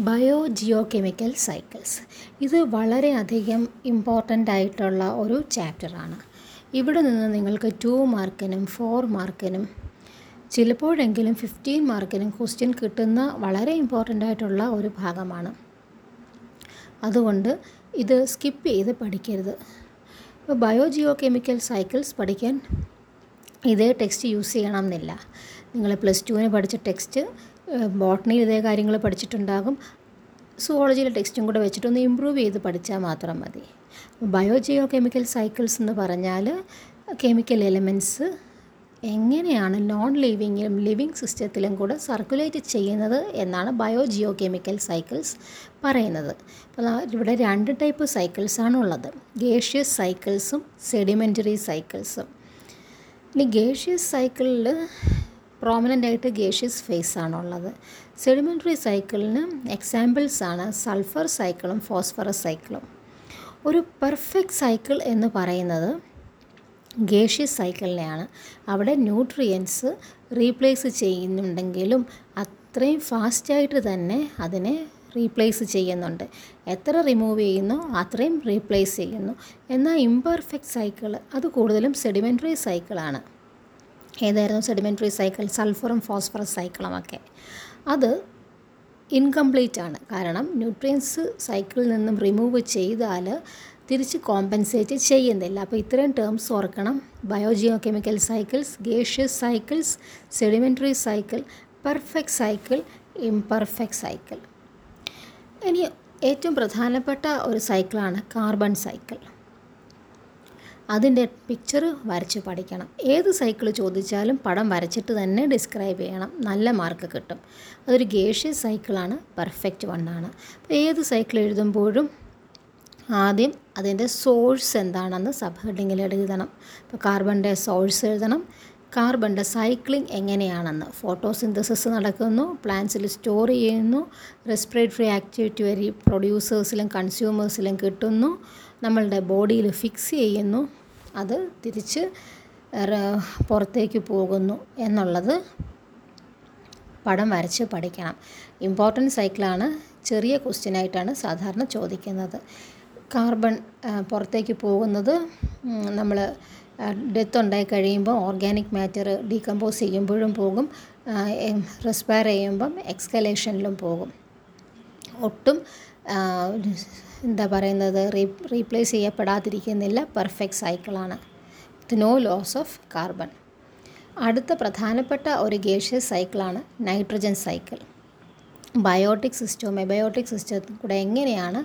Bio Jio chemical cycles. ഇത് വളരെയധികം important ആയിട്ടുള്ള ഒരു ചാപ്റ്ററാണ് ഇവിടെ നിന്ന് നിങ്ങൾക്ക് ടു മാർക്കിനും ഫോർ മാർക്കിനും ചിലപ്പോഴെങ്കിലും ഫിഫ്റ്റീൻ മാർക്കിനും ക്വസ്റ്റ്യൻ കിട്ടുന്ന വളരെ ഇമ്പോർട്ടന്റ് ആയിട്ടുള്ള ഒരു ഭാഗമാണ്. അതുകൊണ്ട് ഇത് സ്കിപ്പ് ചെയ്ത് പഠിക്കരുത്. ഇപ്പോൾ ബയോ ജിയോ കെമിക്കൽ സൈക്കിൾസ് പഠിക്കാൻ ഇതേ ടെക്സ്റ്റ് യൂസ് ചെയ്യണം എന്നില്ല. നിങ്ങൾ പ്ലസ് ടുവിന് പഠിച്ച ടെക്സ്റ്റ് ബോട്ടണിയിൽ ഇതേ കാര്യങ്ങൾ പഠിച്ചിട്ടുണ്ടാകും. സുവോളജിയിലെ ടെക്സ്റ്റും കൂടെ വെച്ചിട്ടൊന്ന് ഇമ്പ്രൂവ് ചെയ്ത് പഠിച്ചാൽ മാത്രം മതി. ബയോ ജിയോ കെമിക്കൽ സൈക്കിൾസ് എന്ന് പറഞ്ഞാൽ കെമിക്കൽ എലമെന്റ്സ് എങ്ങനെയാണ് നോൺ ലിവിങ്ങിലും ലിവിങ് സിസ്റ്റത്തിലും കൂടെ സർക്കുലേറ്റ് ചെയ്യുന്നത് എന്നാണ് ബയോ ജിയോ കെമിക്കൽ സൈക്കിൾസ് പറയുന്നത്. അപ്പോൾ ഇവിടെ രണ്ട് ടൈപ്പ് സൈക്കിൾസാണ് ഉള്ളത്. ഗേഷ്യസ് സൈക്കിൾസും സെഡിമെന്ററി സൈക്കിൾസും ഇനി ഗേഷ്യസ് സൈക്കിളിൽ പ്രോമിനന്റ് ആയിട്ട് ഗേഷ്യസ് ഫേസ് ആണുള്ളത്. സെഡിമെന്ററി സൈക്കിളിന് എക്സാമ്പിൾസ് ആണ് സൾഫർ സൈക്കിളും ഫോസ്ഫറസ് സൈക്കിളും. ഒരു പെർഫെക്റ്റ് സൈക്കിൾ എന്ന് പറയുന്നത് ഗേഷ്യസ് സൈക്കിളിനെയാണ്. അവിടെ ന്യൂട്രിയൻസ് റീപ്ലേസ് ചെയ്യുന്നുണ്ടെങ്കിലും അത്രയും ഫാസ്റ്റായിട്ട് തന്നെ അതിനെ റീപ്ലേസ് ചെയ്യുന്നുണ്ട്. എത്ര റിമൂവ് ചെയ്യുന്നു അത്രയും റീപ്ലേസ് ചെയ്യുന്നു. എന്നാൽ ഇംപെർഫെക്റ്റ് സൈക്കിൾ അത് കൂടുതലും സെഡിമെന്ററി സൈക്കിളാണ്. ഏതായിരുന്നു? സെഡിമെന്ററി സൈക്കിൾ സൾഫറും ഫോസ്ഫറസ് സൈക്കിളുമൊക്കെ അത് ഇൻകംപ്ലീറ്റ് ആണ്. കാരണം ന്യൂട്രിയൻസ് സൈക്കിളിൽ നിന്നും റിമൂവ് ചെയ്താൽ തിരിച്ച് കോമ്പൻസേറ്റ് ചെയ്യുന്നില്ല. അപ്പോൾ ഇത്രയും ടേംസ് ഓർക്കണം. Biogeochemical cycles gaseous cycles sedimentary cycle perfect cycle imperfect cycle ഇനി ഏറ്റവും പ്രധാനപ്പെട്ട ഒരു സൈക്കിളാണ് കാർബൺ സൈക്കിൾ അതിന്റെ പിക്ചർ വരച്ച് പഠിക്കണം. ഏത് സൈക്കിൾ ചോദിച്ചാലും പടം വരച്ചിട്ട് തന്നെ ഡിസ്ക്രൈബ് ചെയ്യണം. നല്ല മാർക്ക് കിട്ടും. അതൊരു ഗേഷ്യസ് സൈക്കിളാണ് പെർഫെക്റ്റ് വണ്ണാണ് അപ്പോൾ ഏത് സൈക്കിൾ എഴുതുമ്പോഴും ആദ്യം അതിന്റെ സോഴ്സ് എന്താണെന്ന് സബ് ഹെഡിങ്ങിൽ എഴുതണം. ഇപ്പോൾ കാർബണിന്റെ സോഴ്സ് എഴുതണം. കാർബണിന്റെ സൈക്ലിംഗ് എങ്ങനെയാണെന്ന്. ഫോട്ടോസിന്തസിസ് നടക്കുന്നു. പ്ലാന്റ്സിൽ സ്റ്റോർ ചെയ്യുന്നു. റെസ്പിറേറ്ററി ആക്ടിവിറ്റി വഴി പ്രൊഡ്യൂസേഴ്സിലും കൺസ്യൂമേഴ്സിലും കിട്ടുന്നു. നമ്മളുടെ ബോഡിയിൽ ഫിക്സ് ചെയ്യുന്നു. അത് തിരിച്ച് പുറത്തേക്ക് പോകുന്നു എന്നുള്ളത് പടം വരച്ച് പഠിക്കണം. ഇമ്പോർട്ടന്റ് സൈക്കിളാണ് ചെറിയ ക്വസ്റ്റ്യനായിട്ടാണ് സാധാരണ ചോദിക്കുന്നത്. കാർബൺ പുറത്തേക്ക് പോകുന്നത് നമ്മൾ ഡെത്ത് ഉണ്ടായി കഴിയുമ്പോൾ ഓർഗാനിക് മാറ്റർ ഡീകമ്പോസ് ചെയ്യുമ്പോഴും പോകും റെസ്പയർ ചെയ്യുമ്പം എക്സ്കലേഷനിലും പോകും. ഒട്ടും എന്താ പറയുന്നത് റീപ്ലേസ് ചെയ്യപ്പെടാതിരിക്കുന്നില്ല പെർഫെക്റ്റ് സൈക്കിളാണ്. With no loss of carbon. അടുത്ത പ്രധാനപ്പെട്ട ഒരു ഗേഷ്യസ് സൈക്കിളാണ് നൈട്രജൻ സൈക്കിൾ. ബയോട്ടിക് സിസ്റ്റവും എബയോട്ടിക് സിസ്റ്റവും കൂടെ എങ്ങനെയാണ്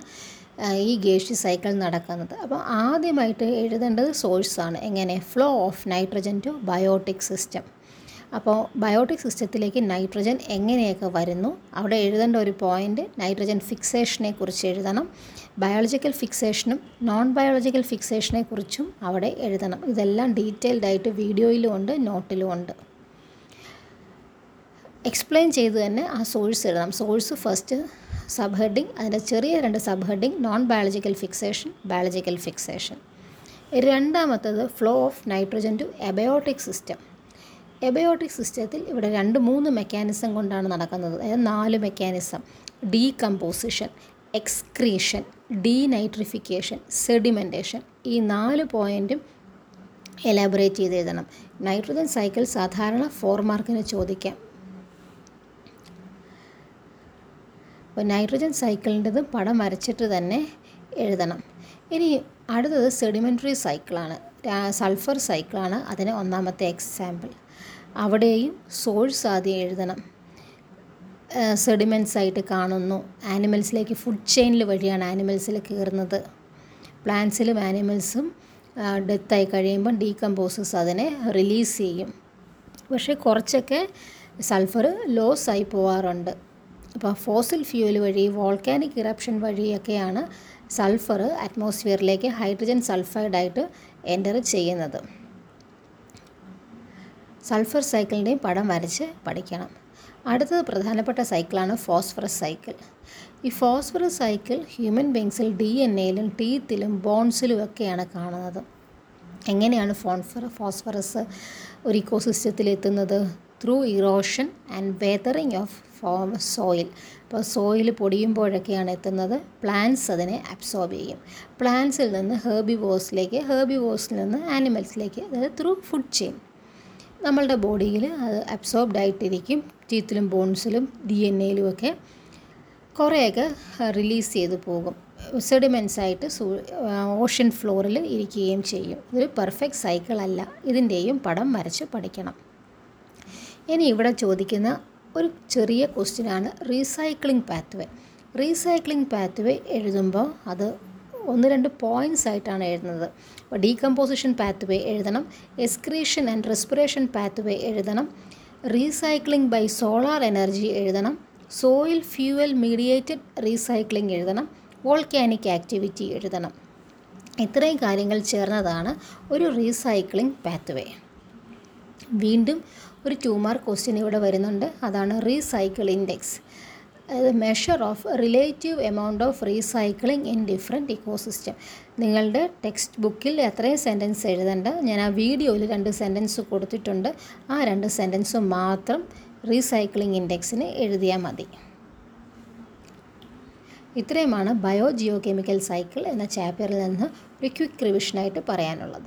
ഈ ഗേഷ്യസ് സൈക്കിൾ നടക്കുന്നത്? അപ്പോൾ ആദ്യമായിട്ട് എഴുതേണ്ടത് സോഴ്സാണ്. എങ്ങനെ? Flow of nitrogen to biotic system. അപ്പോൾ ബയോട്ടിക് സിസ്റ്റത്തിലേക്ക് നൈട്രജൻ എങ്ങനെയൊക്കെ വരുന്നു? അവിടെ എഴുതേണ്ട ഒരു പോയിന്റ് നൈട്രജൻ ഫിക്സേഷനെ കുറിച്ച് എഴുതണം. ബയോളജിക്കൽ ഫിക്സേഷനും നോൺ ബയോളജിക്കൽ ഫിക്സേഷനെ കുറിച്ചും അവിടെ എഴുതണം. ഇതെല്ലാം ഡീറ്റെയിൽഡ് ആയിട്ട് വീഡിയോയിലും ഉണ്ട് നോട്ടിലും ഉണ്ട്. എക്സ്പ്ലെയിൻ ചെയ്ത് തന്നെ ആ സോഴ്സ് എഴുതണം. സോഴ്സ് ഫസ്റ്റ് സബ് ഹെഡിങ് അതിന്റെ ചെറിയ രണ്ട് sub heading non biological fixation biological fixation. രണ്ടാമത്തത് flow of nitrogen to abiotic system. Abiotic സിസ്റ്റത്തിൽ ഇവിടെ രണ്ട് മൂന്ന് മെക്കാനിസം കൊണ്ടാണ് നടക്കുന്നത്. അതായത് നാല് mechanism. Decomposition excretion denitrification sedimentation ഈ നാല് പോയിന്റും എലാബറേറ്റ് ചെയ്ത് എഴുതണം. നൈട്രജൻ സൈക്കിൾ സാധാരണ ഫോർ മാർക്കിന് ചോദിക്കാം. അപ്പോൾ നൈട്രജൻ സൈക്കിളിന്റെത് പടം വരച്ചിട്ട് തന്നെ എഴുതണം. ഇനി അടുത്തത് സെഡിമെന്ററി സൈക്കിളാണ്. സൾഫർ സൈക്കിളാണ് അതിന് ഒന്നാമത്തെ എക്സാമ്പിൾ. അവിടെയും സോഴ്സ് ആദ്യം എഴുതണം. സെഡിമെൻസ് ആയിട്ട് കാണുന്നു. ആനിമൽസിലേക്ക് ഫുഡ് ചെയിനിൽ വഴിയാണ് ആനിമൽസിൽ കയറുന്നത്. പ്ലാന്റ്സിലും ആനിമൽസും ഡെത്തായി കഴിയുമ്പം ഡീകമ്പോസസ് അതിനെ റിലീസ് ചെയ്യും. പക്ഷേ കുറച്ചൊക്കെ സൾഫർ ലോസ് ആയി പോവാറുണ്ട്. അപ്പോൾ ഫോസിൽ ഫ്യൂവൽ വഴി വോൾക്കാനിക് ഇറപ്ഷൻ വഴിയൊക്കെയാണ് സൾഫർ അറ്റ്മോസ്ഫിയറിലേക്ക് ഹൈഡ്രജൻ സൾഫൈഡായിട്ട് എന്റർ ചെയ്യുന്നത്. സൾഫർ സൈക്കിളിന്റെയും പടം വരച്ച് പഠിക്കണം. അടുത്തത് പ്രധാനപ്പെട്ട സൈക്കിളാണ് ഫോസ്ഫറസ് സൈക്കിൾ. ഈ ഫോസ്ഫറസ് സൈക്കിൾ ഹ്യൂമൻ ബീങ്സിൽ ഡി എൻ എയിലും ടീത്തിലും ബോൺസിലും ഒക്കെയാണ് കാണുന്നത്. എങ്ങനെയാണ് ഫോൺഫർ ഫോസ്ഫറസ് ഒരു ഇക്കോസിസ്റ്റത്തിൽ എത്തുന്നത്? Through erosion and weathering of form soil. ഇപ്പോൾ സോയിൽ പൊടിയുമ്പോഴൊക്കെയാണ് എത്തുന്നത്. പ്ലാന്റ്സ് അതിനെ അബ്സോർബ് ചെയ്യും. പ്ലാന്റ്സിൽ നിന്ന് ഹേർബിവോഴ്സിലേക്ക് ഹേർബിവോഴ്സിൽ നിന്ന് ആനിമൽസിലേക്ക് അതായത് ത്രൂ ഫുഡ് ചെയിൻ. നമ്മളുടെ ബോഡിയിൽ അത് അബ്സോർബ്ഡ് ആയിട്ടിരിക്കും. ടീത്തിലും ബോൺസിലും ഡി എൻ എയിലും ഒക്കെ കുറേയൊക്കെ റിലീസ് ചെയ്ത് പോകും. സെഡിമെൻസ് ആയിട്ട് ഓഷ്യൻ ഫ്ലോറിൽ ഇരിക്കുകയും ചെയ്യും. ഇതൊരു പെർഫെക്റ്റ് സൈക്കിൾ അല്ല. ഇതിന്റെയും പടം വരച്ച് പഠിക്കണം. ഇനി ഇവിടെ ചോദിക്കുന്ന ഒരു ചെറിയ ക്വസ്റ്റ്യനാണ് റീസൈക്ലിംഗ് പാത്വേ റീസൈക്ലിംഗ് പാത്വേ എഴുതുമ്പോൾ അത് ഒന്ന് രണ്ട് പോയിന്റ്സ് ആയിട്ടാണ് എഴുതുന്നത്. അപ്പോൾ ഡീകമ്പോസിഷൻ പാത്വേ എഴുതണം. എസ്ക്രീഷൻ ആൻഡ് റെസ്പിറേഷൻ പാത്വേ എഴുതണം. റീസൈക്ലിംഗ് ബൈ സോളാർ എനർജി എഴുതണം. സോയിൽ ഫ്യൂവൽ മീഡിയേറ്റഡ് റീസൈക്ലിംഗ് എഴുതണം. വോൾക്കാനിക് ആക്ടിവിറ്റി എഴുതണം. ഇത്രയും കാര്യങ്ങൾ ചേർന്നതാണ് ഒരു റീസൈക്ലിംഗ് പാത്വേ വീണ്ടും ഒരു ടു മാർക്ക് ക്വസ്റ്റ്യൻ ഇവിടെ വരുന്നുണ്ട്. അതാണ് recycle index measure of relative amount of recycling in different ecosystem നിങ്ങളുടെ ടെക്സ്റ്റ് ബുക്കിൽ എത്രയും സെന്റൻസ് എഴുതേണ്ട. ഞാൻ ആ വീഡിയോയിൽ രണ്ട് സെന്റൻസ് കൊടുത്തിട്ടുണ്ട്. ആ രണ്ട് സെന്റൻസ് മാത്രം റീസൈക്ലിംഗ് ഇൻഡെക്സിന് എഴുതിയാൽ മതി. ഇത്രയുമാണ് ബയോ ജിയോ കെമിക്കൽ സൈക്കിൾ എന്ന ചാപ്റ്ററിൽ നിന്ന് ഒരു ക്വിക്ക് റിവിഷനായിട്ട് പറയാനുള്ളത്.